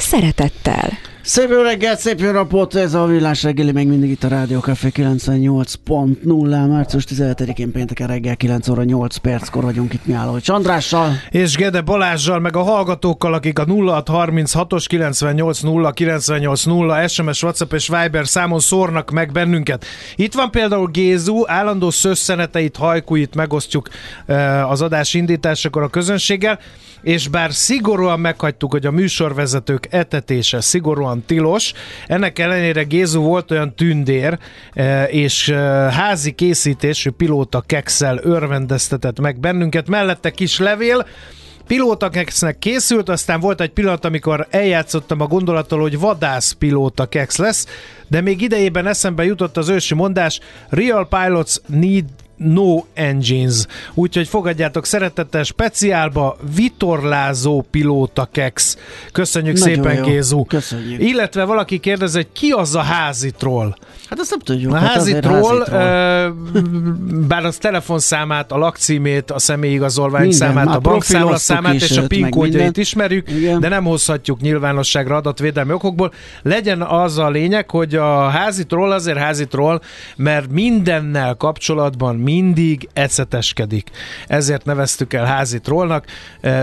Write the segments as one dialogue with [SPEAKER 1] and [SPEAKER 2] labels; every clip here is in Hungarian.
[SPEAKER 1] szeretettel.
[SPEAKER 2] Szép jó reggelt, szép jó napot, ez a villás reggeli, még mindig itt a Rádió Café 98.0, március 17-én pénteken reggel 9 óra 8 perckor vagyunk itt mi álló, Csandrással.
[SPEAKER 3] És Gede Balázsjal, meg a hallgatókkal, akik a 0636-os 98 0 98 0 SMS, WhatsApp és Viber számon szórnak meg bennünket. Itt van például Gézu, állandó szösszeneteit, hajkuit megosztjuk az adás indításakor a közönséggel és bár szigorúan meghagytuk, hogy a műsorvezetők etetése szigorúan tilos, ennek ellenére Gézu volt olyan tündér, e, és e, házi készítésű pilóta kekszel örvendeztetett meg bennünket, mellette kis levél, pilótakexnek készült, aztán volt egy pillanat, amikor eljátszottam a gondolattal, hogy vadász pilóta kex lesz, de még idejében eszembe jutott az ősi mondás, Real pilots need No Engines. Úgyhogy fogadjátok szeretettel speciálba vitorlázó pilóta kex. Köszönjük Nagyon szépen, jó. Gézu.
[SPEAKER 2] Köszönjük.
[SPEAKER 3] Illetve valaki kérdez, hogy ki az a házi troll?
[SPEAKER 2] Hát azt nem tudjuk.
[SPEAKER 3] A
[SPEAKER 2] hát
[SPEAKER 3] házi, troll, házi troll, bár az telefonszámát, a lakcímét, a személyigazolvány Minden, számát, a bankszámla számát és a PIN kódjait ismerjük, Igen. de nem hozhatjuk nyilvánosságra adatvédelmi okokból. Legyen az a lényeg, hogy a házi troll azért házi troll, mert mindennel kapcsolatban mindig eceteskedik. Ezért neveztük el házi trollnak.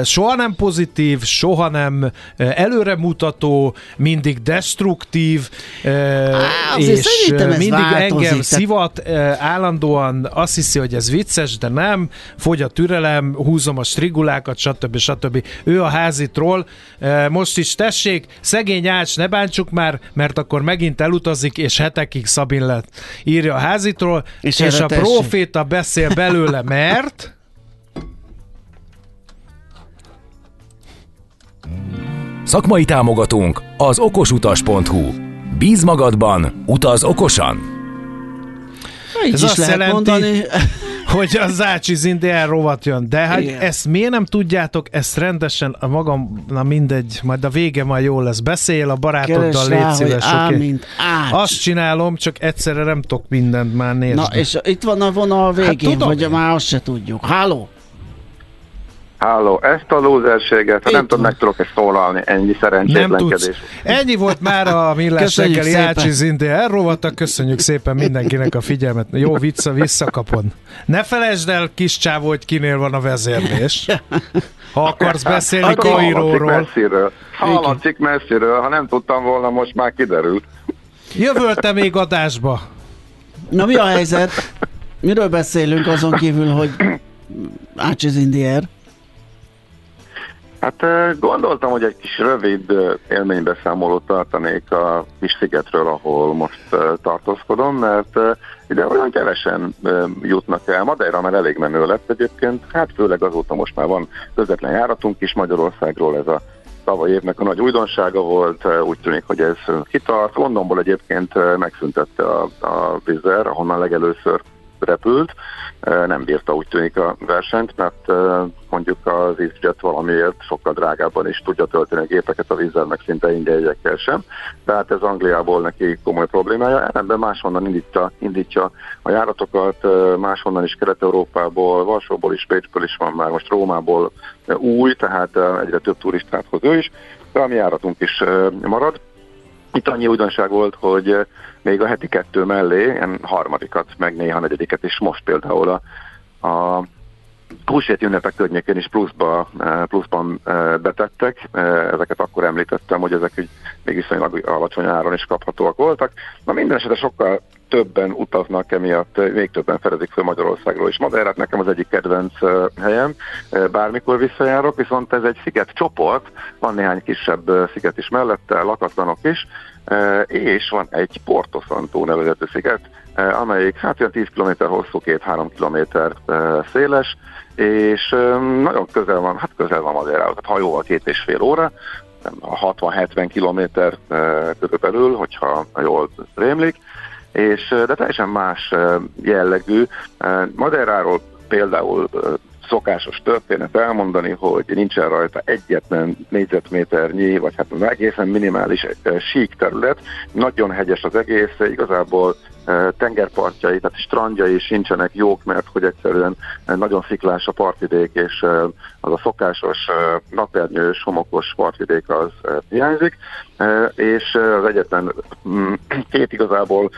[SPEAKER 3] Soha nem pozitív, soha nem előremutató, mindig destruktív, Á, és mindig változik, engem te... szivat, állandóan azt hiszi, hogy ez vicces, de nem, fogy a türelem, húzom a strigulákat, stb. stb. Ő a házi troll. Most is tessék, szegény Ács, ne bántsuk már, mert akkor megint elutazik, és hetekig Szabin lett. Írja a házi troll, és, és a proféta beszél belőle, mert...
[SPEAKER 4] Szakmai támogatónk az okosutas.hu Bíz magadban, utaz okosan!
[SPEAKER 2] Így Ez is azt lehet jelenti, mondani.
[SPEAKER 3] hogy a Zácsi Zindi rovat jön. De hát Igen. ezt miért nem tudjátok, ezt rendesen a magam, na mindegy, majd a vége majd jó lesz. Beszél a barátoddal, légy szíves,
[SPEAKER 2] á, mint
[SPEAKER 3] ács. Azt csinálom, csak egyszerre nem tudok mindent már nézni.
[SPEAKER 2] Na, és itt van a vonal végén, hát, tudom, vagy már azt se tudjuk. Háló?
[SPEAKER 5] Háló, ezt a lúzerséget, ha nem tudom, meg tudok ezt szólalni, ennyi szerencsétlenkedés.
[SPEAKER 3] Ennyi volt már a millás reggeli Ácsi Zindi elrovatak, köszönjük szépen mindenkinek a figyelmet. Jó vicca, visszakapod. Ne felejtsd el, kis csávó, hogy kinél van a vezérlés. Ha akarsz beszélni hát, Kairóról.
[SPEAKER 5] Messziről. Hallatszik messziről, ha nem tudtam volna, most már kiderült.
[SPEAKER 3] Jövöl te még adásba.
[SPEAKER 2] Na mi a helyzet? Miről beszélünk azon kívül, hogy Ácsi Zindier?
[SPEAKER 5] Hát gondoltam, hogy egy kis rövid élménybeszámolót tartanék a kis szigetről, ahol most tartózkodom, mert ide olyan kevesen jutnak el. Madeira már elég menő lett egyébként, hát főleg azóta most már van közvetlen járatunk is Magyarországról, ez a tavaly évnek a nagy újdonsága volt, úgy tűnik, hogy ez kitart. Londonból egyébként megszüntette a, a Vizer, ahonnan legelőször repült, nem bírta úgy tűnik a versenyt, mert mondjuk az EasyJet valamiért sokkal drágábban is tudja tölteni a gépeket a vízzel, meg szinte ingyenjegyekkel sem. Tehát ez Angliából neki komoly problémája. Ellenben máshonnan indítja, indítja a járatokat, máshonnan is Kelet-Európából, Varsóból is, Pécsből is van már, most Rómából új, tehát egyre több turistát hoz ő is, de a mi járatunk is marad. Itt annyi újdonság volt, hogy még a heti kettő mellé, ilyen harmadikat, meg néha negyediket is most például a, a húsvét ünnepek környékén is pluszba, pluszban betettek. Ezeket akkor említettem, hogy ezek úgy még viszonylag alacsony áron is kaphatóak voltak. Na minden esetre sokkal többen utaznak emiatt, még többen fedezik fel Magyarországról is. Madeirát nekem az egyik kedvenc helyem, bármikor visszajárok, viszont ez egy sziget csoport, van néhány kisebb sziget is mellette, lakatlanok is, és van egy Porto Santo nevezetű sziget, amelyik hát olyan 10 km hosszú, 2-3 km széles, és nagyon közel van, hát közel van Madeirához, tehát hajóval két és fél óra, 60-70 kilométer körülbelül, hogyha jól rémlik, és, de teljesen más jellegű. Madeiráról például szokásos történet elmondani, hogy nincsen rajta egyetlen négyzetméternyi, vagy hát egészen minimális sík terület, nagyon hegyes az egész, igazából tengerpartjai, tehát strandjai sincsenek jók, mert hogy egyszerűen nagyon sziklás a partvidék, és az a szokásos napernyős, homokos partvidék az hiányzik, és az egyetlen mm, két igazából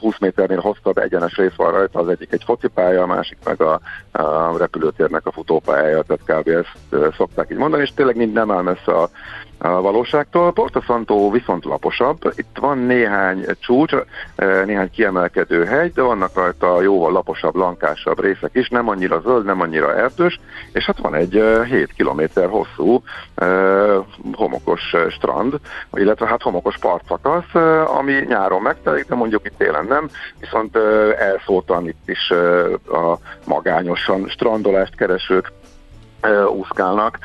[SPEAKER 5] 20 méternél hosszabb egyenes rész van rajta, az egyik egy focipálya, a másik meg a, a repülőtérnek a futópályája, tehát kb. ezt szokták így mondani, és tényleg mind nem áll messze a a valóságtól. Porto Santo viszont laposabb. Itt van néhány csúcs, néhány kiemelkedő hegy, de vannak rajta jóval laposabb, lankásabb részek is, nem annyira zöld, nem annyira erdős, és hát van egy 7 eh, km hosszú homokos strand, illetve hát homokos partszakasz, ami nyáron megtelik, de mondjuk itt télen nem, viszont elszóltan itt is a magányosan strandolást keresők úszkálnak,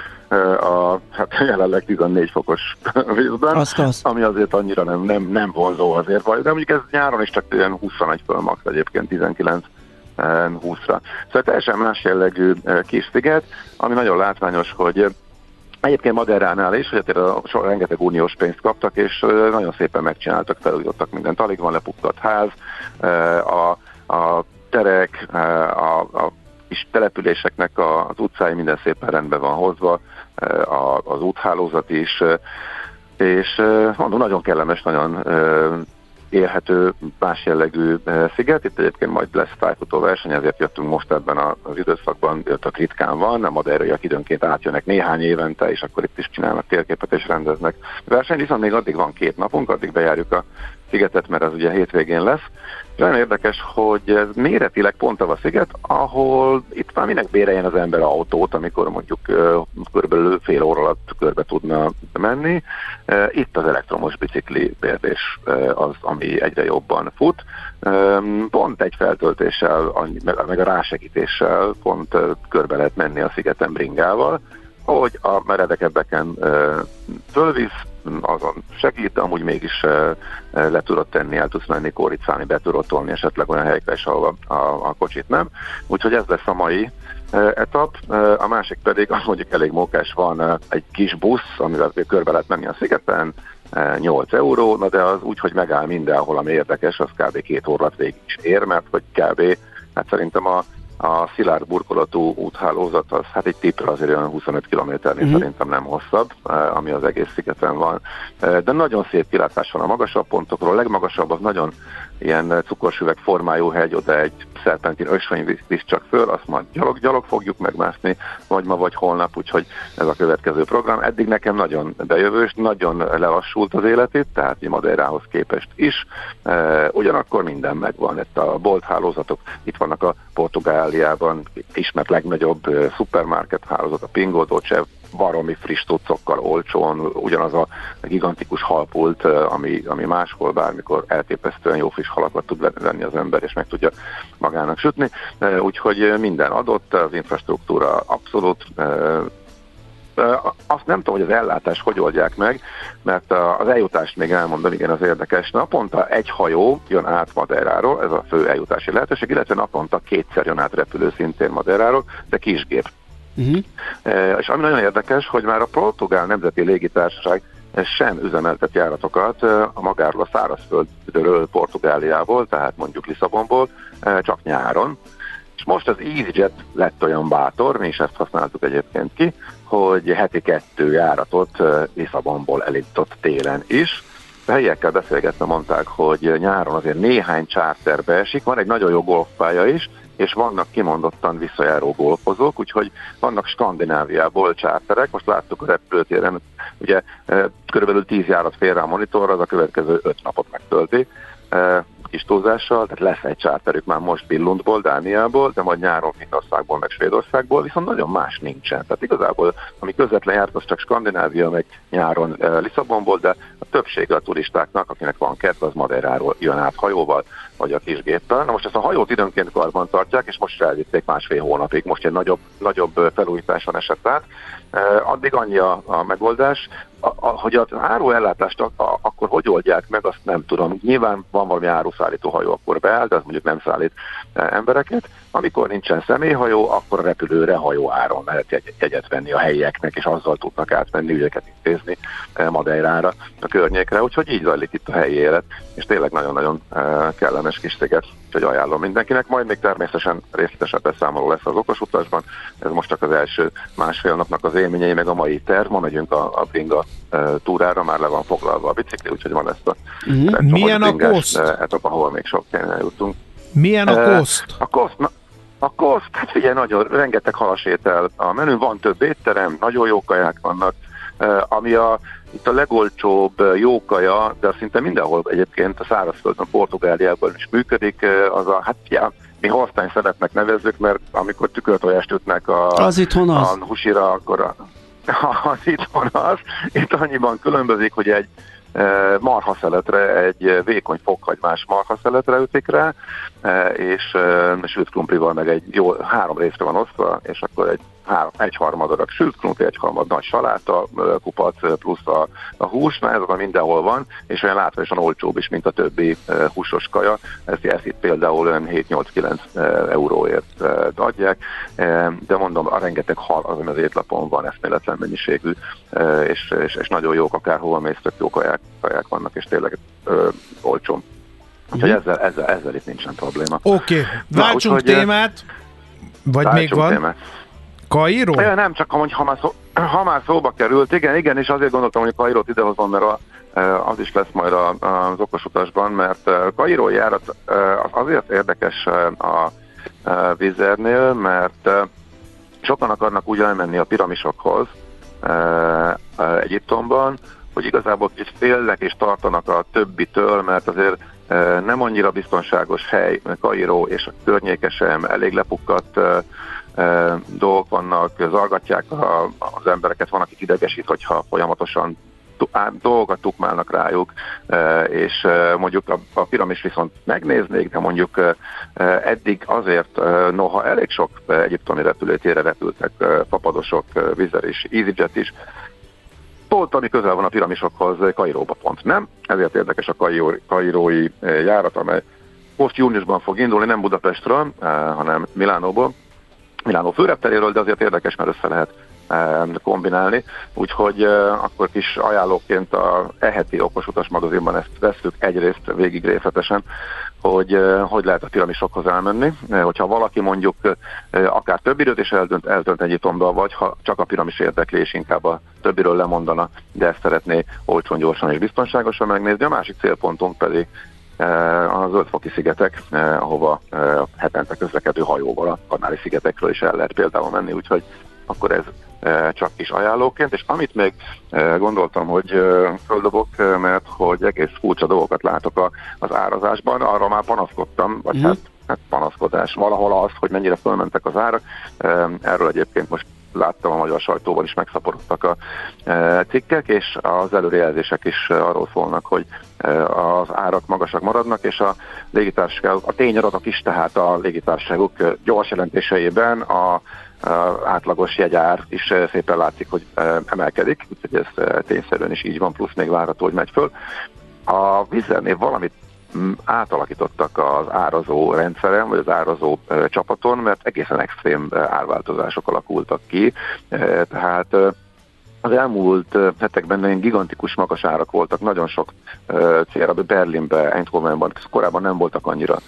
[SPEAKER 5] a hát jelenleg 14 fokos vízben,
[SPEAKER 2] azt, azt.
[SPEAKER 5] ami azért annyira nem, nem, nem vonzó azért, vagy, de mondjuk ez nyáron is csak ilyen 21 föl max egyébként 19 20-ra. Szóval teljesen más jellegű kis sziget, ami nagyon látványos, hogy Egyébként Maderánál is, hogy a rengeteg uniós pénzt kaptak, és nagyon szépen megcsináltak, felújítottak mindent. Alig van lepuktat ház, a, a terek, a, a kis településeknek az utcái minden szépen rendben van hozva, az úthálózat is, és mondom, nagyon kellemes, nagyon élhető, más jellegű sziget. Itt egyébként majd lesz tájfutó verseny, ezért jöttünk most ebben az időszakban, a ritkán van, a madeiaiak időnként átjönnek néhány évente, és akkor itt is csinálnak térképet és rendeznek versenyt, viszont még addig van két napunk, addig bejárjuk a szigetet, mert az ugye hétvégén lesz. Nagyon érdekes, hogy ez méretileg pont a sziget, ahol itt már minek béreljen az ember autót, amikor mondjuk körülbelül fél óra alatt körbe tudna menni. Itt az elektromos bicikli bérlés az, ami egyre jobban fut. Pont egy feltöltéssel, meg a rásegítéssel pont körbe lehet menni a szigeten bringával, hogy a meredekebbeken fölvisz, azon segít, de amúgy mégis le tudod tenni, el tudsz menni kóricálni, be tudod tolni esetleg olyan helyekre is, ahol a, a, a kocsit nem. Úgyhogy ez lesz a mai etap. A másik pedig, az mondjuk elég mókás, van egy kis busz, amivel körbe lehet menni a szigeten, 8 euró, na de az úgy, hogy megáll mindenhol, ami érdekes, az kb. két órát végig is ér, mert hogy kb. hát szerintem a a szilárd burkolatú úthálózat az hát egy tippre azért olyan 25 kilométernél uh-huh. szerintem nem hosszabb, eh, ami az egész szigeten van. Eh, de nagyon szép kilátás van a magasabb pontokról. A legmagasabb az nagyon ilyen cukorsüveg formájú hegy, oda egy szerpentin ösvény visz csak föl, azt majd gyalog-gyalog fogjuk megmászni, vagy ma, vagy holnap, úgyhogy ez a következő program. Eddig nekem nagyon bejövős, nagyon lelassult az életét, tehát Madeirához képest is. E, ugyanakkor minden megvan, itt a bolthálózatok, itt vannak a Portugáliában ismert legnagyobb e, szupermarket hálózat, a Pingo Dolce, baromi friss tucokkal, olcsón, ugyanaz a gigantikus halpult, ami, ami máshol bármikor elképesztően jó friss halakat tud venni az ember, és meg tudja magának sütni. Úgyhogy minden adott, az infrastruktúra abszolút azt nem tudom, hogy az ellátás hogy oldják meg, mert az eljutást még elmondom, igen, az érdekes. Naponta egy hajó jön át Madeiráról, ez a fő eljutási lehetőség, illetve naponta kétszer jön át repülő szintén Madeiráról, de kisgép. Uh-huh. És ami nagyon érdekes, hogy már a Portugál Nemzeti Légitársaság sem üzemeltet járatokat a magáról a szárazföldről Portugáliából, tehát mondjuk Lisszabonból, csak nyáron. És most az EasyJet lett olyan bátor, mi is ezt használtuk egyébként ki, hogy heti kettő járatot Lisszabonból elindított télen is. A helyiekkel beszélgetve mondták, hogy nyáron azért néhány charterbe esik, van egy nagyon jó golfpálya is, és vannak kimondottan visszajáró golfozók, úgyhogy vannak Skandináviából csárterek, most láttuk a repülőtéren, ugye e, körülbelül 10 járat fél rá a monitorra, az a következő 5 napot megtölti. E, kis túlzással, tehát lesz egy csárterük már most Billundból, Dániából, de majd nyáron Finnországból, meg Svédországból, viszont nagyon más nincsen. Tehát igazából, ami közvetlen járt, az csak Skandinávia, meg nyáron e, Lisszabonból, de a többsége a turistáknak, akinek van kedv, az Madeiráról jön át hajóval, vagy a kisgéppel. Na most ezt a hajót időnként karban tartják, és most elvitték másfél hónapig. Most egy nagyobb, nagyobb felújításon esett át. Addig annyi a, a megoldás, a, a, hogy az áruellátást a, a, akkor hogy oldják meg, azt nem tudom. Nyilván van valami áruszállító hajó, akkor beáll, de az mondjuk nem szállít e, embereket. Amikor nincsen személyhajó, akkor a repülőre hajó áron lehet jegy, jegyet venni a helyieknek, és azzal tudnak átmenni, ügyeket intézni e, Madeirára, a környékre. Úgyhogy így zajlik itt a helyi élet, és tényleg nagyon-nagyon e, kellemes kis sziget, úgyhogy ajánlom mindenkinek. Majd még természetesen részletesebb beszámoló lesz az okosutasban. Ez most csak az első másfél napnak az élményei, meg a mai terv. Ma megyünk a, a bringa túrára, már le van foglalva a bicikli, úgyhogy van ezt a
[SPEAKER 3] uh-huh. Milyen a koszt?
[SPEAKER 5] Etap, ahol még sok jutunk.
[SPEAKER 3] Milyen a koszt?
[SPEAKER 5] A koszt, na, a koszt, hát figyelj, nagyon, rengeteg halasétel a menü, van több étterem, nagyon jó kaják vannak, ami a, itt a legolcsóbb jókaja, de szinte mindenhol egyébként a szárazföldön, Portugáliában is működik, az a, hát ja, mi holstein szeretnek nevezzük, mert amikor tükörtojást ütnek a,
[SPEAKER 2] az itthon az.
[SPEAKER 5] a husira, akkor a, az itthon az. Itt annyiban különbözik, hogy egy marhaszeletre, egy vékony fokhagymás marhaszeletre ütik rá, és sült krumplival meg egy jó, három részre van osztva, és akkor egy három, egy harmad adag sült krumpli, egy harmad nagy saláta, kupac plusz a, a hús, na ez az, mindenhol van, és olyan látványosan olcsóbb is, mint a többi húsos kaja. Ezt, ezt itt például olyan 7-8-9 uh, euróért adják, de mondom, a rengeteg hal az, az étlapon van, eszméletlen mennyiségű, és, és, és, nagyon jók, akárhol mész, tök jó kaják, kaják vannak, és tényleg uh, olcsó. Úgyhogy mm. ezzel, ezzel, ezzel itt nincsen probléma.
[SPEAKER 3] Oké, okay. váltsunk Na, témát, vagy még van? Témát. Kairó?
[SPEAKER 5] Ja, nem, csak amúgy, ha már, szó, ha már szóba került, igen, igen, és azért gondoltam, hogy Kairót idehozom, mert a, az is lesz majd az okosutasban, mert Kairó járat az azért érdekes a vizernél, mert sokan akarnak úgy elmenni a piramisokhoz Egyiptomban, hogy igazából is félnek és tartanak a többitől, mert azért nem annyira biztonságos hely, Kairó és a környéke sem elég lepukkadt dolgok vannak, zargatják a, az embereket, van, akik idegesít, hogyha folyamatosan dolgokat tukmálnak rájuk, és mondjuk a, a piramis viszont megnéznék, de mondjuk eddig azért, noha elég sok egyiptomi repülőtérre repültek papadosok, vizer és EasyJet is, pont ami közel van a piramisokhoz, Kairóba pont nem, ezért érdekes a kairói járat, amely most júniusban fog indulni, nem Budapestről, hanem Milánóból, Milánó főrepteréről, de azért érdekes, mert össze lehet kombinálni, úgyhogy akkor kis ajánlóként a eheti okos utas magazinban ezt veszük egyrészt végig részletesen, hogy hogy lehet a piramisokhoz elmenni, hogyha valaki mondjuk akár több időt is eldönt, eldönt egy vagy ha csak a piramis érdekli, és inkább a többiről lemondana, de ezt szeretné olcsón, gyorsan és biztonságosan megnézni. A másik célpontunk pedig a Zöldfoki szigetek, ahova hetente közlekedő hajóval a Kanári szigetekről is el lehet például menni, úgyhogy akkor ez csak is ajánlóként, és amit még gondoltam, hogy földobok, mert hogy egész furcsa dolgokat látok az árazásban, arra már panaszkodtam, vagy mm. hát, hát panaszkodás, valahol az, hogy mennyire fölmentek az árak, erről egyébként most láttam a magyar sajtóban is megszaporodtak a e, cikkek, és az előrejelzések is arról szólnak, hogy e, az árak magasak maradnak, és a légitársaságok, a tényadatok is, tehát a légitársaságok gyors jelentéseiben a átlagos jegyár is szépen látszik, hogy e, emelkedik, úgyhogy ez tényszerűen is így van, plusz még várható, hogy megy föl. A vízzelnél valamit átalakítottak az árazó rendszeren, vagy az árazó csapaton, mert egészen extrém árváltozások alakultak ki. Tehát az elmúlt hetekben nagyon gigantikus magas árak voltak, nagyon sok uh, célra, Berlinbe, Eindhovenban, korábban nem voltak annyira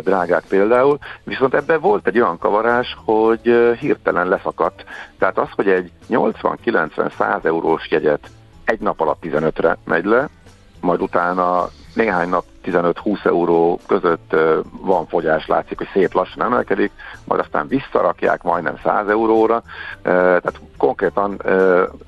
[SPEAKER 5] drágák például, viszont ebben volt egy olyan kavarás, hogy hirtelen leszakadt. Tehát az, hogy egy 80-90-100 eurós jegyet egy nap alatt 15-re megy le, majd utána néhány nap 15-20 euró között van fogyás, látszik, hogy szép lassan emelkedik, majd aztán visszarakják majdnem 100 euróra. Tehát konkrétan,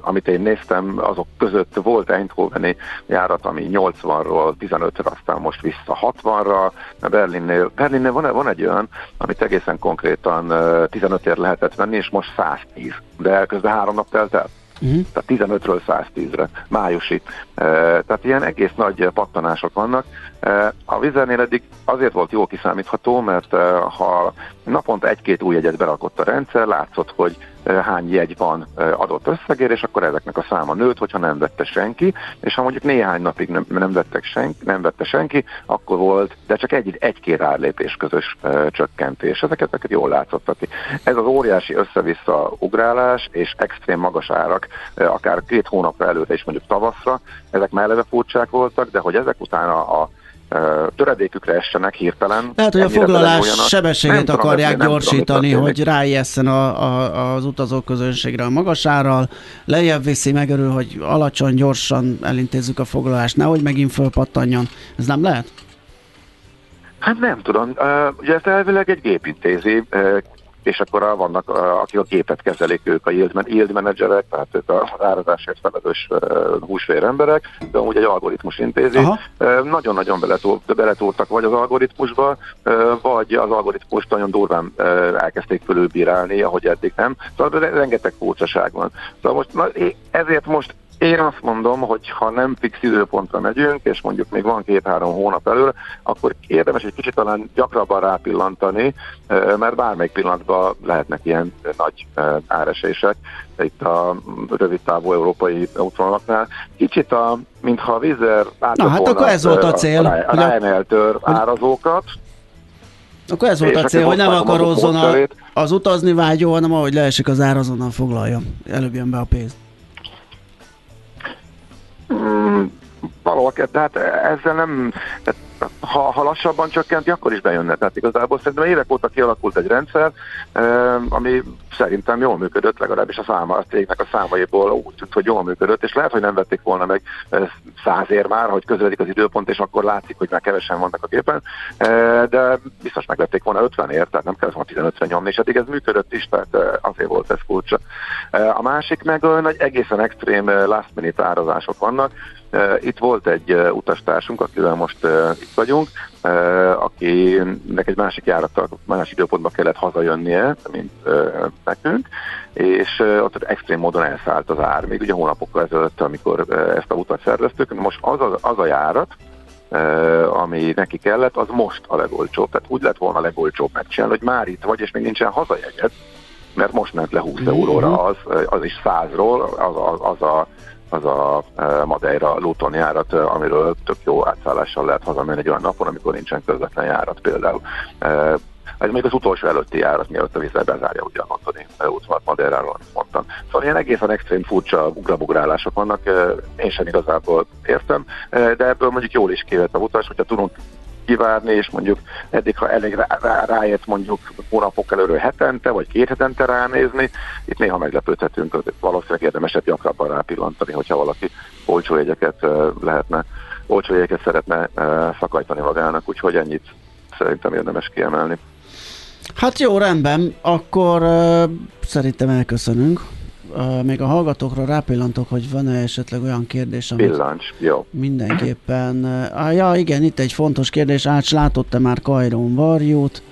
[SPEAKER 5] amit én néztem, azok között volt Eindhoveni járat, ami 80-ról 15-re, aztán most vissza 60-ra. Berlinnél, Berlinnél van, van egy olyan, amit egészen konkrétan 15 ér lehetett venni, és most 110. De közben három nap telt el. Uh-huh. Tehát 15-ről 110-re, májusi. Tehát ilyen egész nagy pattanások vannak. A vizernél eddig azért volt jól kiszámítható, mert ha naponta egy-két új jegyet berakott a rendszer, látszott, hogy hány jegy van adott összegér, és akkor ezeknek a száma nőtt, hogyha nem vette senki, és ha mondjuk néhány napig nem, nem, vettek senki, nem vette senki, akkor volt, de csak egy, egy-két árlépés közös csökkentés. Ezeket, ezeket jól látszottak ki. Ez az óriási össze-vissza ugrálás és extrém magas árak, akár két hónapra előtte is mondjuk tavaszra, ezek már eleve furcsák voltak, de hogy ezek utána a töredékükre essenek hirtelen.
[SPEAKER 2] Lehet, hogy a foglalás sebességet akarják tudom, gyorsítani, tudom, hogy ráijesszen a, a, az utazóközönségre a magasárral, lejjebb viszi, megörül, hogy alacsony, gyorsan elintézzük a foglalást, nehogy megint fölpattanjon. Ez nem lehet?
[SPEAKER 5] Hát nem tudom. Uh, ugye ezt elvileg egy gép intézi, uh, és akkor vannak, akik a képet kezelik, ők a yield, yield managerek, tehát ők az árazásért felelős húsvér emberek, de amúgy egy algoritmus intézi. Nagyon-nagyon beletúrtak vagy az algoritmusba, vagy az algoritmust nagyon durván elkezdték fölülbírálni, ahogy eddig nem. Szóval rengeteg furcsaság van. Szóval most, na, ezért most én azt mondom, hogy ha nem fix időpontra megyünk, és mondjuk még van két-három hónap elől, akkor érdemes egy kicsit talán gyakrabban rápillantani, mert bármelyik pillanatban lehetnek ilyen nagy áresések itt a rövid távú európai útvonalaknál. Kicsit a, mintha a vízer
[SPEAKER 2] Na hát akkor ez volt a cél.
[SPEAKER 5] A, a Ryanair árazókat,
[SPEAKER 2] akkor ez volt a cél, hogy nem akarozzon a, az utazni vágyó, hanem ahogy leesik az ár, azonnal foglalja. Előbb jön be a pénz.
[SPEAKER 5] Mm, valahol, tehát ezzel nem, tehát ha, ha lassabban csökkenti, akkor is bejönne. Tehát igazából szerintem évek óta kialakult egy rendszer, ami szerintem jól működött, legalábbis a száma, a cégnek a számaiból úgy tűnt, hogy jól működött, és lehet, hogy nem vették volna meg százér már, hogy közeledik az időpont, és akkor látszik, hogy már kevesen vannak a képen, de biztos megvették volna 50 ért, tehát nem kellett volna 15 nyomni, és eddig ez működött is, tehát azért volt ez furcsa. A másik meg nagy egészen extrém last minute árazások vannak, itt volt egy utastársunk, akivel most itt vagyunk, akinek egy másik járattal, más időpontban kellett hazajönnie, mint nekünk, és ott extrém módon elszállt az ár, még ugye hónapokkal ezelőtt, amikor ezt a utat szerveztük. Most az a, az a járat, ami neki kellett, az most a legolcsóbb. Tehát úgy lett volna a legolcsóbb megcsinálni, hogy már itt vagy, és még nincsen hazajegyed, mert most ment le 20 euróra az, az is 100-ról, az, az, az a az a e, Madeira Luton járat, e, amiről tök jó átszállással lehet hazamenni egy olyan napon, amikor nincsen közvetlen járat például. E, ez még az utolsó előtti járat, mielőtt a vízzel bezárja ugye a Antoni útvonalat Madeiráról, amit mondtam. Szóval ilyen egészen extrém furcsa ugrabugrálások vannak, én sem igazából értem, de ebből mondjuk jól is kivett a utas, hogyha tudunk kivárni, és mondjuk eddig, ha elég rá, rá, ráért mondjuk hónapok előről hetente, vagy két hetente ránézni, itt néha meglepődhetünk, valószínűleg érdemesebb gyakrabban rápillantani, hogyha valaki olcsó jegyeket lehetne, olcsó jegyeket szeretne szakajtani magának, úgyhogy ennyit szerintem érdemes kiemelni.
[SPEAKER 2] Hát jó, rendben, akkor uh, szerintem elköszönünk még a hallgatókra rápillantok, hogy van-e esetleg olyan kérdés,
[SPEAKER 5] amit Pillancs, jó.
[SPEAKER 2] mindenképpen... Ah, ja, igen, itt egy fontos kérdés. Ács, látott-e már Kajrón varjút?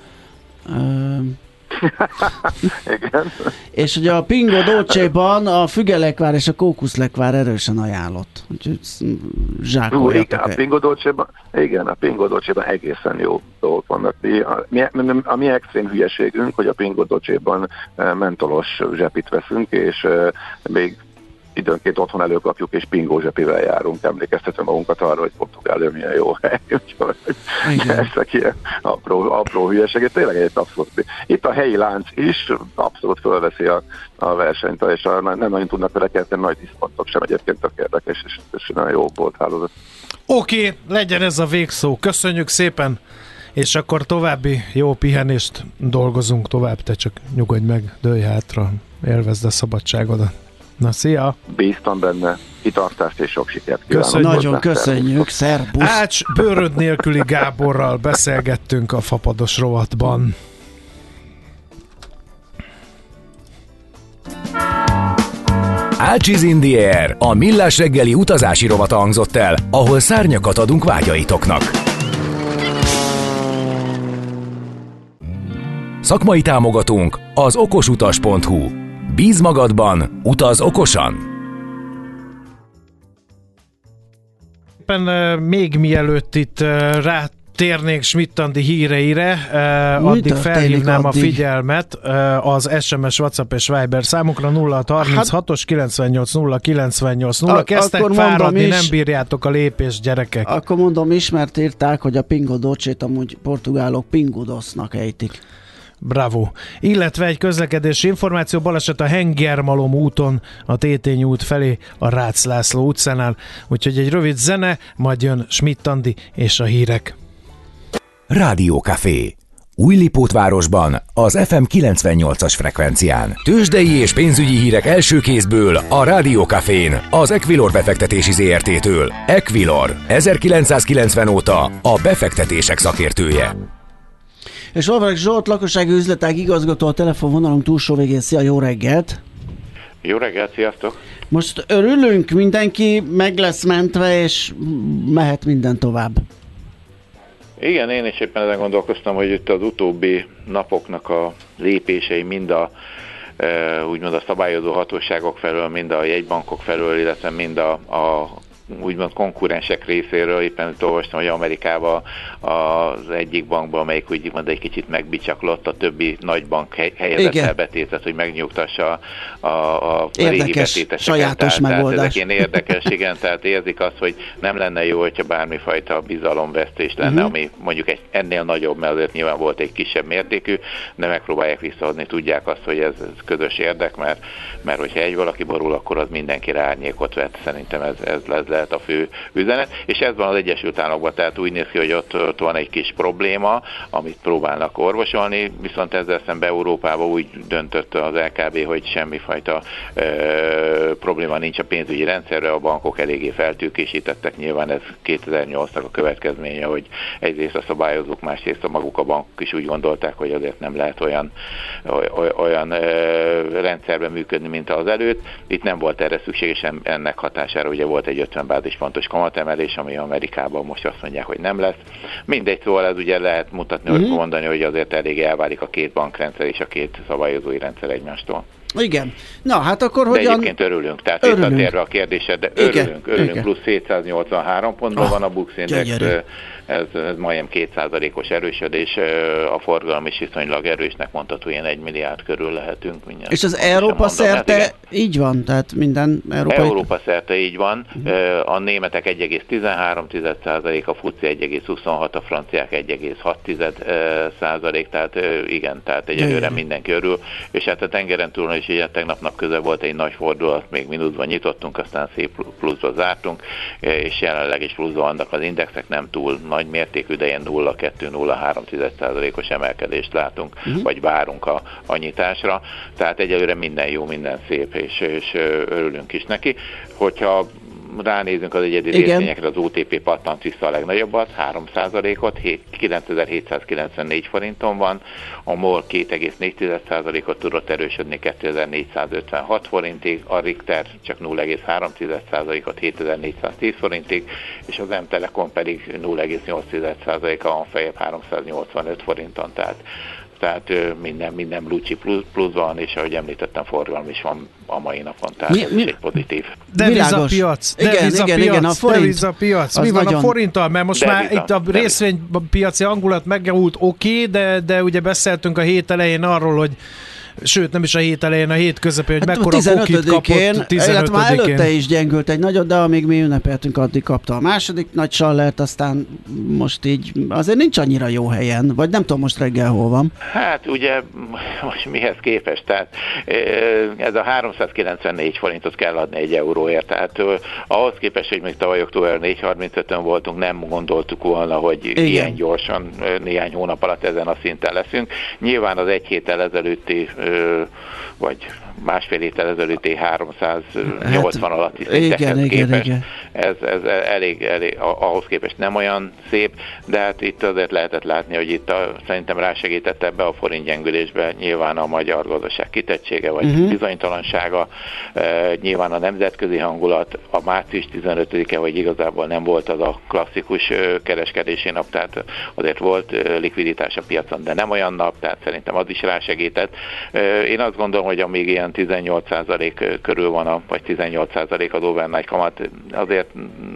[SPEAKER 5] Igen.
[SPEAKER 2] és ugye a Pingo Dolce-ban a fügelekvár és a kókuszlekvár erősen ajánlott. Úgyhogy
[SPEAKER 5] igen, a Pingo Dolce-ban, igen, a Pingo Dolce-ban egészen jó dolgok vannak. Mi, a, mi, a mi extrém hülyeségünk, hogy a Pingo Dolce-ban eh, mentolos zsepit veszünk, és uh, még időnként otthon előkapjuk, és pingó zsepivel járunk, emlékeztetve magunkat arra, hogy Portugália milyen jó hely, úgyhogy ezek ilyen apró, apró hülyeségek, tényleg egy abszolút. Itt a helyi lánc is abszolút fölveszi a, a versenyt, és a, nem nagyon tudnak vele kezdeni nagy diszpontok sem egyébként a érdekes, és, és nagyon jó volt hálózat.
[SPEAKER 3] Oké, okay, legyen ez a végszó. Köszönjük szépen! És akkor további jó pihenést dolgozunk tovább, te csak nyugodj meg, dőlj hátra, élvezd a szabadságodat. Na, szia!
[SPEAKER 5] Bíztam benne, kitartást és sok sikert
[SPEAKER 2] kívánok. Köszönjük. Nagyon köszönjük, szerbusz!
[SPEAKER 3] Ács bőröd nélküli Gáborral beszélgettünk a fapados rovatban.
[SPEAKER 4] Ácsiz Indier, a millás reggeli utazási rovata hangzott el, ahol szárnyakat adunk vágyaitoknak. Szakmai támogatunk az okosutas.hu Bíz magadban, utaz okosan!
[SPEAKER 3] Éppen még mielőtt itt rá térnénk Schmidt-Andi híreire, uh, addig felhívnám addig? a figyelmet uh, az SMS, WhatsApp és Viber számukra 0636-os 98 0 98 0. Kezdtek fáradni, is, nem bírjátok a lépés gyerekek.
[SPEAKER 2] Akkor mondom is, mert írták, hogy a Pingo Docsét amúgy portugálok Pingudosznak ejtik.
[SPEAKER 3] Bravo. Illetve egy közlekedési információ, baleset a Hengermalom úton, a Tétény út felé, a Rácz László utcánál. Úgyhogy egy rövid zene, majd jön Schmidt Andi és a hírek.
[SPEAKER 4] Café. Új-Lipótvárosban, az FM 98-as frekvencián. Tőzsdei és pénzügyi hírek első kézből a Cafén, az Equilor befektetési ZRT-től. Equilor, 1990 óta a befektetések szakértője.
[SPEAKER 2] És Alvarek Zsolt, lakossági üzletág igazgató a telefonvonalunk túlsó végén. Szia, jó reggelt!
[SPEAKER 6] Jó reggelt, sziasztok!
[SPEAKER 2] Most örülünk, mindenki meg lesz mentve, és mehet minden tovább.
[SPEAKER 6] Igen, én is éppen ezen gondolkoztam, hogy itt az utóbbi napoknak a lépései mind a e, úgymond a szabályozó hatóságok felől, mind a jegybankok felől, illetve mind a, a úgymond konkurensek részéről, éppen itt olvastam, hogy Amerikában az egyik bankban, amelyik úgymond egy kicsit megbicsaklott, a többi nagy bank helyezett el betétet, hogy megnyugtassa a, a,
[SPEAKER 2] érdekes, régi betéteseket. sajátos tehát, megoldás.
[SPEAKER 6] Tehát ezek érdekes, igen, tehát érzik azt, hogy nem lenne jó, hogyha bármifajta bizalomvesztés lenne, uh-huh. ami mondjuk egy ennél nagyobb, mert azért nyilván volt egy kisebb mértékű, de megpróbálják visszaadni, tudják azt, hogy ez, ez közös érdek, mert, mert hogyha egy valaki borul, akkor az mindenkire árnyékot vet. Szerintem ez, ez lesz lehet a fő üzenet, és ez van az Egyesült Államokban, tehát úgy néz ki, hogy ott, ott van egy kis probléma, amit próbálnak orvosolni, viszont ezzel szemben Európában úgy döntött az LKB, hogy semmifajta e, probléma nincs a pénzügyi rendszerre, a bankok eléggé feltőkésítettek, nyilván ez 2008-nak a következménye, hogy egyrészt a szabályozók, másrészt a maguk a bankok is úgy gondolták, hogy azért nem lehet olyan, olyan e, rendszerben működni, mint az előtt. Itt nem volt erre szükség, és ennek hatására ugye volt egy 50 fontos kamatemelés, ami Amerikában most azt mondják, hogy nem lesz. Mindegy, szóval ez ugye lehet mutatni, mm-hmm. hogy mhm. mondani, hogy azért elég elválik a két bankrendszer és a két szabályozói rendszer egymástól.
[SPEAKER 2] Igen. Na, hát akkor
[SPEAKER 6] de hogyan... egyébként örülünk, tehát örülünk. a kérdésed, de örülünk, Igen. örülünk, Igen. plusz 783 pontban oh, van a Bux Index, gyönyörű ez, ez majdnem 2%-os erősödés, a forgalom is viszonylag erősnek mondható, ilyen 1 milliárd körül lehetünk.
[SPEAKER 2] Mindjárt És az Európa mondom, szerte hát így van? Tehát minden
[SPEAKER 6] Európa... Európa szerte így van. Uh-huh. A németek 1,13%, a FUCI 1,26, a franciák 1,6%, tehát igen, tehát egyelőre mindenki örül. És hát a tengeren túl is ugye tegnapnak köze volt egy nagy fordulat, még mínuszban nyitottunk, aztán szép pluszba zártunk, és jelenleg is pluszban vannak az indexek, nem túl nagy mértékű, de ilyen 0,2-0,3%-os emelkedést látunk, uh-huh. vagy várunk a, a nyitásra. Tehát egyelőre minden jó, minden szép, és, és örülünk is neki. Hogyha ránézünk az egyedi részvényekre, az OTP pattant vissza a legnagyobbat, 3%-ot, 9794 forinton van, a MOL 2,4%-ot tudott erősödni 2456 forintig, a Richter csak 0,3%-ot 7410 forintig, és az M-Telekom pedig 0,8%-a van fejebb 385 forinton, tehát tehát minden, minden Lucsi plusz van, és ahogy említettem, forgalom is van a mai napon, tehát mi, mi? ez egy pozitív.
[SPEAKER 3] Devizapiac, igen, igen, igen, a forint, devizapiac. Mi van nagyon... a forinttal? Mert most deviza, már itt a részvénypiaci hangulat megjavult, oké, okay, de, de ugye beszéltünk a hét elején arról, hogy sőt nem is a hét elején, a hét közepén, hogy hát mekkora 15 kapott 15
[SPEAKER 2] már előtte is gyengült egy nagyot, de amíg mi ünnepeltünk, addig kapta a második nagy sallert, aztán most így azért nincs annyira jó helyen, vagy nem tudom most reggel hol van.
[SPEAKER 6] Hát ugye most mihez képest, tehát ez a 394 forintot kell adni egy euróért, tehát ahhoz képest, hogy még tavaly október 4.35-ön voltunk, nem gondoltuk volna, hogy Igen. ilyen gyorsan néhány hónap alatt ezen a szinten leszünk. Nyilván az egy héttel ezelőtti vagy másfél héttel ezelőtti 380 hát, alatti szintekhez igen, képest. Igen, Ez, ez elég, elég, ahhoz képest nem olyan szép, de hát itt azért lehetett látni, hogy itt a, szerintem rásegített ebbe a forint gyengülésbe nyilván a magyar gazdaság kitettsége, vagy uh-huh. bizonytalansága, e, nyilván a nemzetközi hangulat, a március 15-e, hogy igazából nem volt az a klasszikus kereskedési nap, tehát azért volt likviditás a piacon, de nem olyan nap, tehát szerintem az is rásegített. Én azt gondolom, hogy amíg ilyen 18% körül van, a, vagy 18% az overnight kamat, azért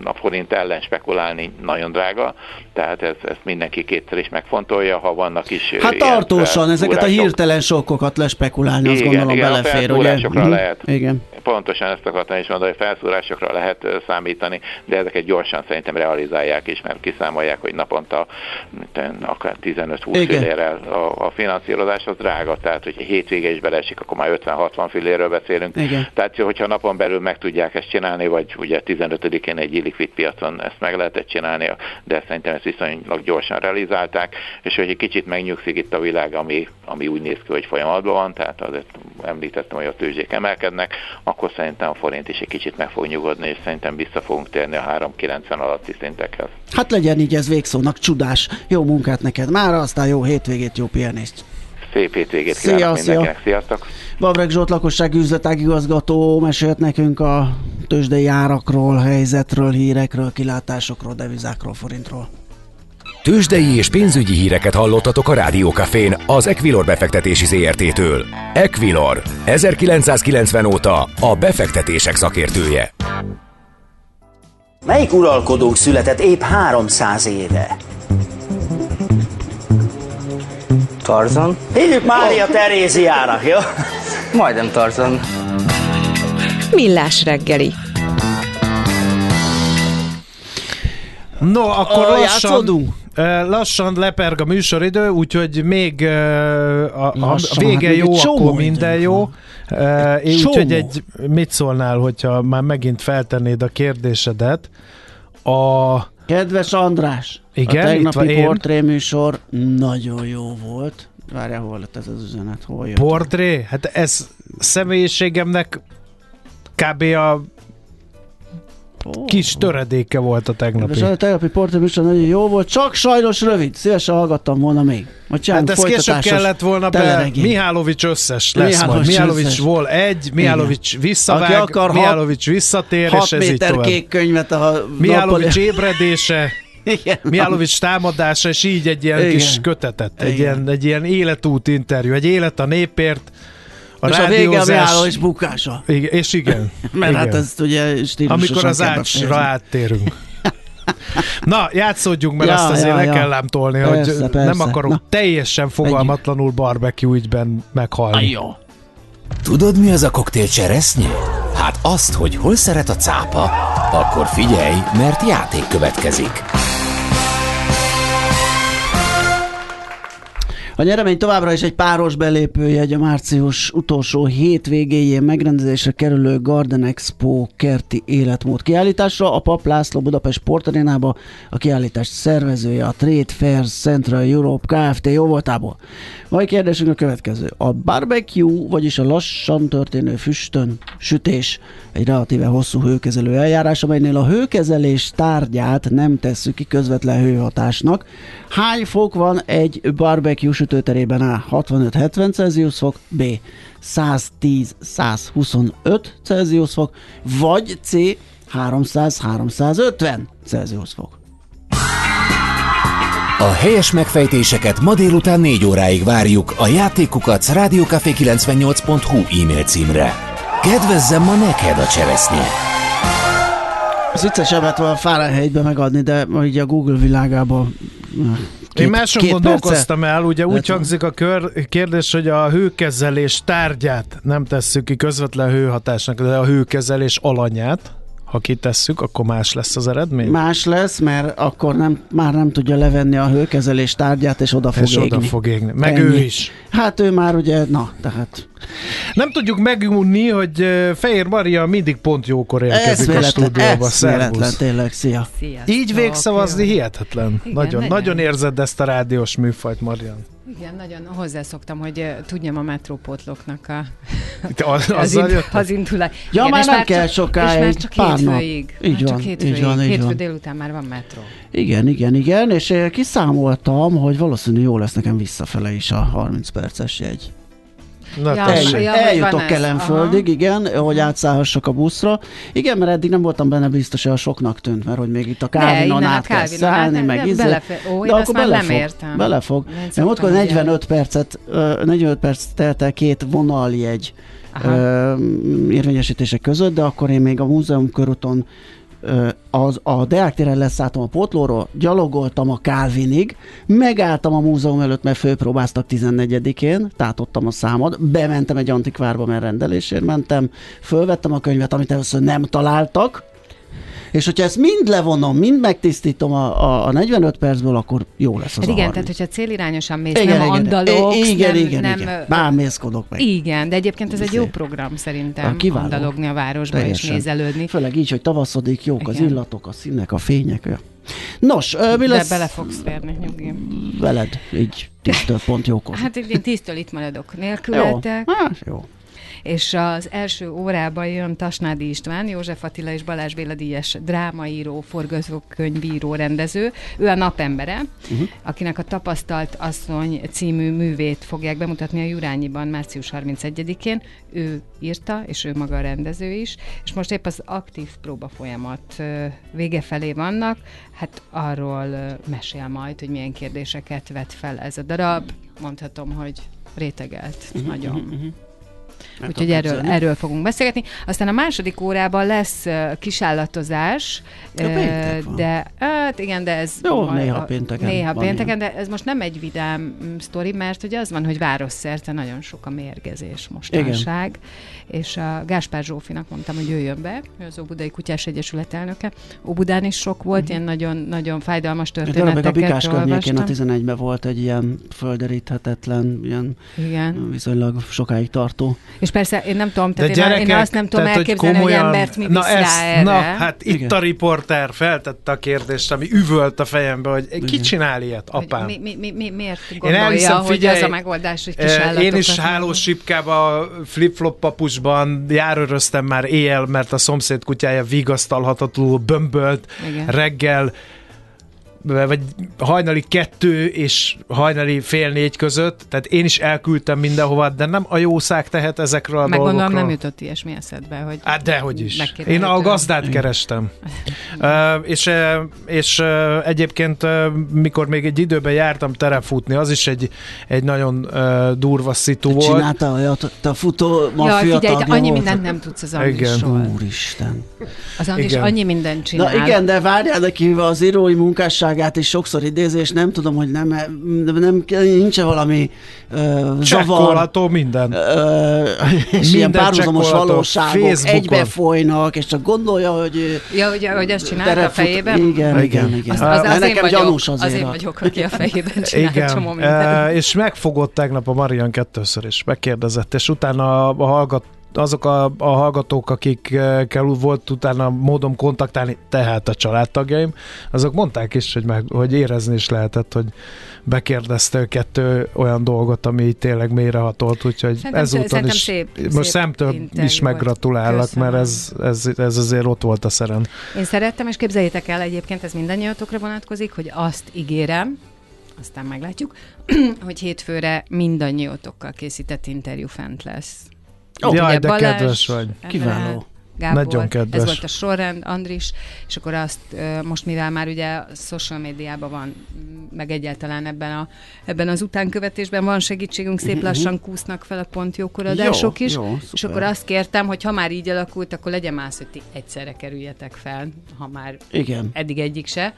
[SPEAKER 6] a forint ellen spekulálni nagyon drága, tehát ez, ezt mindenki kétszer is megfontolja, ha vannak is
[SPEAKER 2] Hát tartósan, ezeket a hirtelen sokkokat lespekulálni, azt igen, gondolom igen, belefér, ugye?
[SPEAKER 6] Mhm. lehet. Igen pontosan ezt akartam is mondani, hogy felszúrásokra lehet számítani, de ezeket gyorsan szerintem realizálják is, mert kiszámolják, hogy naponta akár 15-20 fillérrel a, a finanszírozás az drága, tehát hogyha hétvége is belesik, akkor már 50-60 fillérről beszélünk. Igen. Tehát, hogyha napon belül meg tudják ezt csinálni, vagy ugye 15-én egy illikvid piacon ezt meg lehetett csinálni, de szerintem ezt viszonylag gyorsan realizálták, és hogy egy kicsit megnyugszik itt a világ, ami, ami úgy néz ki, hogy folyamatban van, tehát azért említettem, hogy a tőzsék emelkednek, akkor szerintem a forint is egy kicsit meg fog nyugodni, és szerintem vissza fogunk térni a 3,90 alatti szintekhez.
[SPEAKER 2] Hát legyen így ez végszónak csodás. Jó munkát neked már, aztán jó hétvégét, jó pihenést.
[SPEAKER 6] Szép hétvégét szia, kívánok szia. mindenkinek, sziasztok!
[SPEAKER 2] Vavreg Zsolt lakossági üzletágigazgató mesélt nekünk a tőzsdei árakról, helyzetről, hírekről, kilátásokról, devizákról, forintról.
[SPEAKER 4] Tőzsdei és pénzügyi híreket hallottatok a Rádiókafén az Equilor befektetési ZRT-től. Equilor, 1990 óta a befektetések szakértője.
[SPEAKER 7] Melyik uralkodónk született épp 300 éve?
[SPEAKER 8] Tarzan?
[SPEAKER 7] Hívjuk Mária oh. Teréziának, jó?
[SPEAKER 8] Majdnem Tarzan.
[SPEAKER 1] Millás reggeli.
[SPEAKER 3] No, akkor lassan... Játszodunk? Lassan leperg a műsoridő, úgyhogy még a, a, a vége hát jó, akkor minden jó. Úgyhogy egy, mit szólnál, hogyha már megint feltennéd a kérdésedet? A...
[SPEAKER 2] Kedves András,
[SPEAKER 3] Igen,
[SPEAKER 2] a tegnapi portréműsor nagyon jó volt. Várjál, hol lett ez az üzenet? Hol jött?
[SPEAKER 3] Portré? Hát ez személyiségemnek kb. a Oh. Kis töredéke volt a tegnapi. És
[SPEAKER 2] a tegnapi portréműsor nagyon jó volt, csak sajnos rövid. Szívesen hallgattam volna még.
[SPEAKER 3] hát ez később kellett volna be. Mihálovics összes lesz Mihálovics majd. Mihálovics vol egy, Mihálovics visszavág, akar Mihálovics visszatér, és ez így tovább.
[SPEAKER 2] kék könyvet a
[SPEAKER 3] Mihálovics ébredése. Igen, Mihálovics támadása, és így egy ilyen Igen. kis kötetet, egy ilyen, egy ilyen életút interjú, egy élet a népért,
[SPEAKER 2] a és rádiózás... a vége a és bukása.
[SPEAKER 3] Igen, és igen.
[SPEAKER 2] Mert
[SPEAKER 3] igen.
[SPEAKER 2] hát ezt ugye
[SPEAKER 3] Amikor az ácsra áttérünk. Na, játszódjunk, mert ja, azt azért ja, le ja. kell ám tolni, persze, hogy persze. nem akarok Na. teljesen fogalmatlanul barbecue ügyben meghalni. Jó.
[SPEAKER 4] Tudod, mi az a koktél cseresznyi? Hát azt, hogy hol szeret a cápa. Akkor figyelj, mert játék következik.
[SPEAKER 2] A nyeremény továbbra is egy páros belépőjegy a március utolsó hétvégéjén megrendezésre kerülő Garden Expo kerti életmód kiállításra. A Pap László Budapest Sportarénába a kiállítás szervezője a Trade Fairs Central Europe Kft. jó voltából. Mai kérdésünk a következő. A barbecue, vagyis a lassan történő füstön sütés egy relatíve hosszú hőkezelő eljárás, amelynél a hőkezelés tárgyát nem tesszük ki közvetlen hőhatásnak. Hány fok van egy barbecue sütőterében? A. 65-70 Celsius fok, B. 110-125 Celsius fok, vagy C. 300-350 Celsius fok.
[SPEAKER 4] A helyes megfejtéseket ma délután 4 óráig várjuk a játékukat rádiókafé98.hu e-mail címre. Kedvezzem ma neked a cseresznye!
[SPEAKER 2] Az viccesebbet van Fahrenheitbe megadni, de így a Google világában
[SPEAKER 3] Két, Én máson két gondolkoztam perce? el, ugye úgy hangzik a kör, kérdés, hogy a hőkezelés tárgyát nem tesszük ki közvetlen hőhatásnak, de a hőkezelés alanyát ha kitesszük, akkor más lesz az eredmény?
[SPEAKER 2] Más lesz, mert akkor nem, már nem tudja levenni a hőkezelés tárgyát, és oda fog és égni.
[SPEAKER 3] oda fog égni. Meg Ennyi. ő is.
[SPEAKER 2] Hát ő már ugye, na, tehát...
[SPEAKER 3] Nem tudjuk megunni, hogy Fehér Maria mindig pont jókor érkezik ez a stúdióba.
[SPEAKER 2] Ez véletlen, tényleg, szia.
[SPEAKER 3] Sziasztok. Így végszavazni hihetetlen. Igen, nagyon, nagyon, nagyon érzed ezt a rádiós műfajt, Marian.
[SPEAKER 9] Igen, nagyon hozzászoktam, hogy tudjam a metrópotloknak a,
[SPEAKER 3] az, az, in,
[SPEAKER 9] az indulás.
[SPEAKER 2] Ja, Igen, már nem kell csak, sokáig,
[SPEAKER 9] és már csak pár hétfőig. Nap. Így van, csak hétfőig. Így van, így Hétfő van. délután már van metró.
[SPEAKER 2] Igen, igen, igen, és kiszámoltam, hogy valószínű jó lesz nekem visszafele is a 30 perces jegy.
[SPEAKER 3] Na, ja,
[SPEAKER 2] El, ja, eljutok Kelenföldig, Aha. igen, hogy átszállhassak a buszra. Igen, mert eddig nem voltam benne biztos, hogy a soknak tűnt, mert hogy még itt a Kávinon át kell szállni, meg
[SPEAKER 9] izé. Ó, de akkor belefog, nem értem.
[SPEAKER 2] Belefog. Mert múltkor 45 percet, 45 perc telt el két vonaljegy érvényesítések között, de akkor én még a múzeum körúton az, a Deák téren leszálltam a potlóról, gyalogoltam a Calvinig, megálltam a múzeum előtt, mert főpróbáztak 14-én, tátottam a számot, bementem egy antikvárba, mert rendelésért mentem, fölvettem a könyvet, amit először nem találtak, és hogyha ezt mind levonom, mind megtisztítom a, a, a 45 percből, akkor jó lesz az
[SPEAKER 9] hát igen,
[SPEAKER 2] 30.
[SPEAKER 9] tehát hogyha célirányosan mész, igen, nem igen, andalogsz,
[SPEAKER 2] igen,
[SPEAKER 9] nem,
[SPEAKER 2] igen,
[SPEAKER 9] nem,
[SPEAKER 2] igen. Bámészkodok meg.
[SPEAKER 9] Igen, de egyébként ez egy jó program szerintem, Kiváló. andalogni a városba Teljesen. és nézelődni.
[SPEAKER 2] Főleg így, hogy tavaszodik, jók igen. az illatok, a színek, a fények. Nos, mi lesz?
[SPEAKER 9] De bele fogsz férni, nyugi.
[SPEAKER 2] Veled, így tíztől pont jókor.
[SPEAKER 9] Hát én tíztől itt maradok nélkületek.
[SPEAKER 2] Jó, hát, jó
[SPEAKER 9] és az első órában jön Tasnádi István, József Attila és Balázs Béla díjas drámaíró, forgatókönyvíró, rendező. Ő a napembere, uh-huh. akinek a Tapasztalt Asszony című művét fogják bemutatni a Jurányiban március 31-én. Ő írta, és ő maga a rendező is, és most épp az aktív próba folyamat vége felé vannak, hát arról mesél majd, hogy milyen kérdéseket vet fel ez a darab. Mondhatom, hogy rétegelt uh-huh, nagyon. Uh-huh. Úgyhogy erről, erről fogunk beszélgetni. Aztán a második órában lesz kisállatozás, uh, de hát igen, de ez
[SPEAKER 2] Jó, a, néha pénteken.
[SPEAKER 9] Néha pénteken, de ez most nem egy vidám mm, sztori, mert ugye az van, hogy városszerte nagyon sok a mérgezés mostanság, igen. és a Gáspár Zsófinak mondtam, hogy jöjjön be, ő az Óbudai Kutyás Egyesület elnöke. Óbudán is sok volt, uh-huh. ilyen nagyon, nagyon fájdalmas történeteket
[SPEAKER 2] A Bikás környékén a 11-ben volt egy ilyen földeríthetetlen, ilyen igen. viszonylag sokáig tartó.
[SPEAKER 9] És persze én nem tudom, tehát De gyerekek, én, azt nem tudom tehát, elképzelni, hogy, komolyan, hogy embert mi na ez, erre. Na,
[SPEAKER 3] hát Igen. itt a riporter feltette a kérdést, ami üvölt a fejembe, hogy Igen. ki csinál ilyet, apám?
[SPEAKER 9] Mi, mi, mi, mi, miért gondolja, én elhiszem, hogy figyelj, ez a megoldás, hogy kis
[SPEAKER 3] Én is hálós sipkába, flip-flop papusban járőröztem már éjjel, mert a szomszéd kutyája vigasztalhatatlanul bömbölt Igen. reggel, vagy hajnali kettő és hajnali fél négy között, tehát én is elküldtem mindenhova, de nem a jószág tehet ezekről a
[SPEAKER 9] Meg
[SPEAKER 3] dolgokról.
[SPEAKER 9] gondolom nem jutott ilyesmi eszedbe, hogy...
[SPEAKER 3] Hát dehogy is. Én a gazdát kerestem. uh, és uh, és uh, egyébként uh, mikor még egy időben jártam terefutni, az is egy, egy nagyon uh, durva szitu volt.
[SPEAKER 2] Csinálta olyat, te a futó maffia ja, figyelj,
[SPEAKER 9] annyi volt. mindent nem tudsz az Andrisról.
[SPEAKER 2] Igen. Úristen.
[SPEAKER 9] Az Andris annyi mindent csinál.
[SPEAKER 2] Na igen, de várjál, neki az írói munkásság munkásságát is sokszor idézi, és nem tudom, hogy nem, nem nincs valami uh, zavar.
[SPEAKER 3] minden.
[SPEAKER 2] Uh, és minden ilyen párhuzamos valóságok Facebookon. egybefolynak, és csak gondolja, hogy...
[SPEAKER 9] Ja, hogy, hogy ezt csinálta a fejében?
[SPEAKER 2] Igen, igen, igen. Az, az, az
[SPEAKER 9] nekem
[SPEAKER 2] vagyok, gyanús
[SPEAKER 9] azért. Azért vagyok, aki a fejében csinál igen. csomó
[SPEAKER 3] Uh, és megfogott tegnap a Marian kettőször is, megkérdezett, és utána a, a hallgat azok a, a hallgatók, akikkel volt utána módom kontaktálni, tehát a családtagjaim, azok mondták is, hogy, meg, hogy érezni is lehetett, hogy bekérdezte kettő olyan dolgot, ami tényleg mélyrehatott, úgyhogy szerintem, ezúton is szép, most szép szemtől is meggratulálok, mert ez, ez, ez azért ott volt a szeren.
[SPEAKER 9] Én szerettem, és képzeljétek el, egyébként ez mindannyiatokra vonatkozik, hogy azt ígérem, aztán meglátjuk, hogy hétfőre mindannyiótokkal készített interjú fent lesz.
[SPEAKER 3] Oh, Jaj, de Balázs, kedves vagy.
[SPEAKER 2] Kiváló.
[SPEAKER 3] Gábor, Nagyon kedves.
[SPEAKER 9] ez volt a sorrend, Andris, és akkor azt most, mivel már ugye a social médiában van, meg egyáltalán ebben, a, ebben az utánkövetésben van segítségünk, szép uh-huh. lassan kúsznak fel a pont jókoradások jó, is, jó, és akkor azt kértem, hogy ha már így alakult, akkor legyen más, hogy ti egyszerre kerüljetek fel, ha már
[SPEAKER 2] Igen.
[SPEAKER 9] eddig egyik se.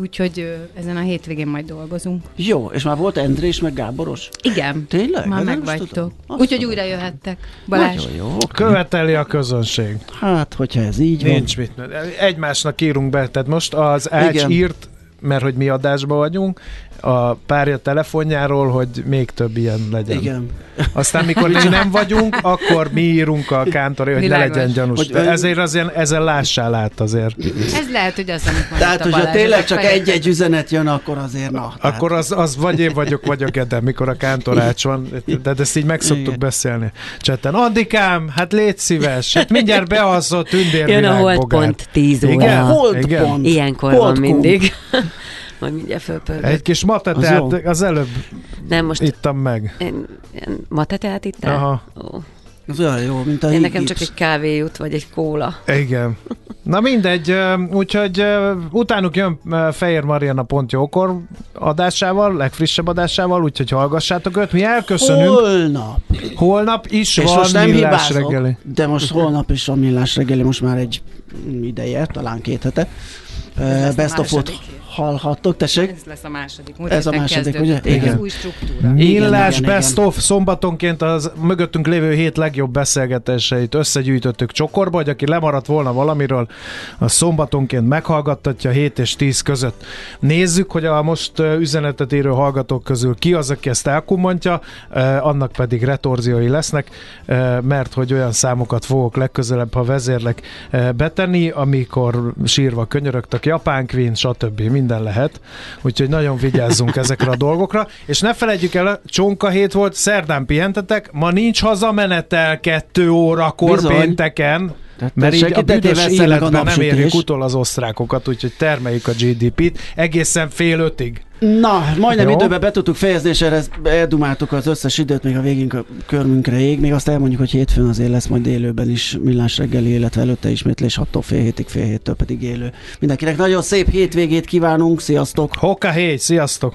[SPEAKER 9] Úgyhogy ezen a hétvégén majd dolgozunk.
[SPEAKER 2] Jó, és már volt Endrés meg Gáboros?
[SPEAKER 9] Igen.
[SPEAKER 2] Tényleg?
[SPEAKER 9] Már megvagytok. Úgyhogy újra jöhettek. Balázs.
[SPEAKER 3] Nagyon jó. Követeli a közönség.
[SPEAKER 2] Hát, hogyha ez így
[SPEAKER 3] Nincs van. mit. Egymásnak írunk be. Tehát most az Ács írt mert hogy mi adásban vagyunk, a párja telefonjáról, hogy még több ilyen legyen.
[SPEAKER 2] Igen.
[SPEAKER 3] Aztán mikor mi nem vagyunk, akkor mi írunk a kántori, hogy Világos. ne legyen gyanús. Hogy, Ezért azért ezen lássál át azért.
[SPEAKER 9] Ez lehet, hogy az, amit
[SPEAKER 2] Tehát, hogyha tényleg csak egy-egy üzenet jön, akkor azért na.
[SPEAKER 3] Akkor az, az vagy én vagyok, vagy a Gede, mikor a kántorács van, de ezt így meg szoktuk Igen. beszélni. Csetten, Andikám, hát légy szíves, hát mindjárt bealszol a tündér
[SPEAKER 10] Jön a holdpont 10 óra.
[SPEAKER 2] Igen, holdpont.
[SPEAKER 10] Ilyenkor van mindig. Majd mindjárt fölpörgök.
[SPEAKER 3] Egy kis mateteát az, az előbb nem, most ittam meg.
[SPEAKER 10] Én, én mateteát ittam? Aha. Ó.
[SPEAKER 2] Az olyan jó, mint a
[SPEAKER 10] Én nekem csak egy kávé jut, vagy egy kóla.
[SPEAKER 3] Igen. Na mindegy, úgyhogy utánuk jön Fehér Mariana pont jókor adásával, legfrissebb adásával, úgyhogy hallgassátok őt. Mi elköszönünk.
[SPEAKER 2] Holnap.
[SPEAKER 3] Holnap is
[SPEAKER 2] És
[SPEAKER 3] van
[SPEAKER 2] most nem
[SPEAKER 3] millás
[SPEAKER 2] hibázok,
[SPEAKER 3] reggeli.
[SPEAKER 2] de most holnap is van millás reggeli, most már egy ideje, talán két hete. Best of
[SPEAKER 9] második.
[SPEAKER 2] Hallhattok, tessék?
[SPEAKER 9] Ez lesz a második. Múlt
[SPEAKER 2] Ez a második, ugye?
[SPEAKER 9] Ez
[SPEAKER 2] Igen.
[SPEAKER 9] új struktúra.
[SPEAKER 3] Millás
[SPEAKER 2] igen,
[SPEAKER 3] Best of szombatonként az mögöttünk lévő hét legjobb beszélgetéseit összegyűjtöttük csokorba, hogy aki lemaradt volna valamiről, a szombatonként meghallgattatja 7 és 10 között. Nézzük, hogy a most üzenetet írő hallgatók közül ki az, aki ezt elkummantja, eh, annak pedig retorziói lesznek, mert hogy olyan számokat fogok legközelebb, ha vezérlek betenni, amikor sírva könyörögtek Japán Queen, stb. Minden lehet. Úgyhogy nagyon vigyázzunk ezekre a dolgokra. És ne felejtjük el, csonka hét volt, szerdán pihentetek, ma nincs hazamenetel kettő órakor
[SPEAKER 2] Bizony.
[SPEAKER 3] pénteken,
[SPEAKER 2] Tehát
[SPEAKER 3] mert így a büdös életben nem érjük utol az osztrákokat, úgyhogy termeljük a GDP-t egészen fél ötig.
[SPEAKER 2] Na, majdnem
[SPEAKER 3] Jó.
[SPEAKER 2] időben be tudtuk fejezni, és erre eldumáltuk az összes időt, még a végén kö- körmünkre ég. Még azt elmondjuk, hogy hétfőn azért lesz majd élőben is millás reggeli, illetve előtte ismétlés 6-tól fél hétig, fél héttől pedig élő. Mindenkinek nagyon szép hétvégét kívánunk, sziasztok!
[SPEAKER 3] Hoka hé, sziasztok!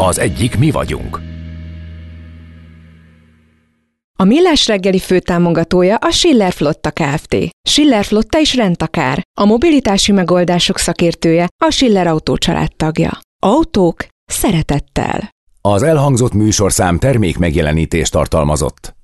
[SPEAKER 4] Az egyik mi vagyunk.
[SPEAKER 1] A Millás reggeli főtámogatója a Schiller Flotta Kft. Schiller Flotta is rendtakár. A mobilitási megoldások szakértője a Schiller Autó tagja. Autók szeretettel.
[SPEAKER 4] Az elhangzott műsorszám termék megjelenítést tartalmazott.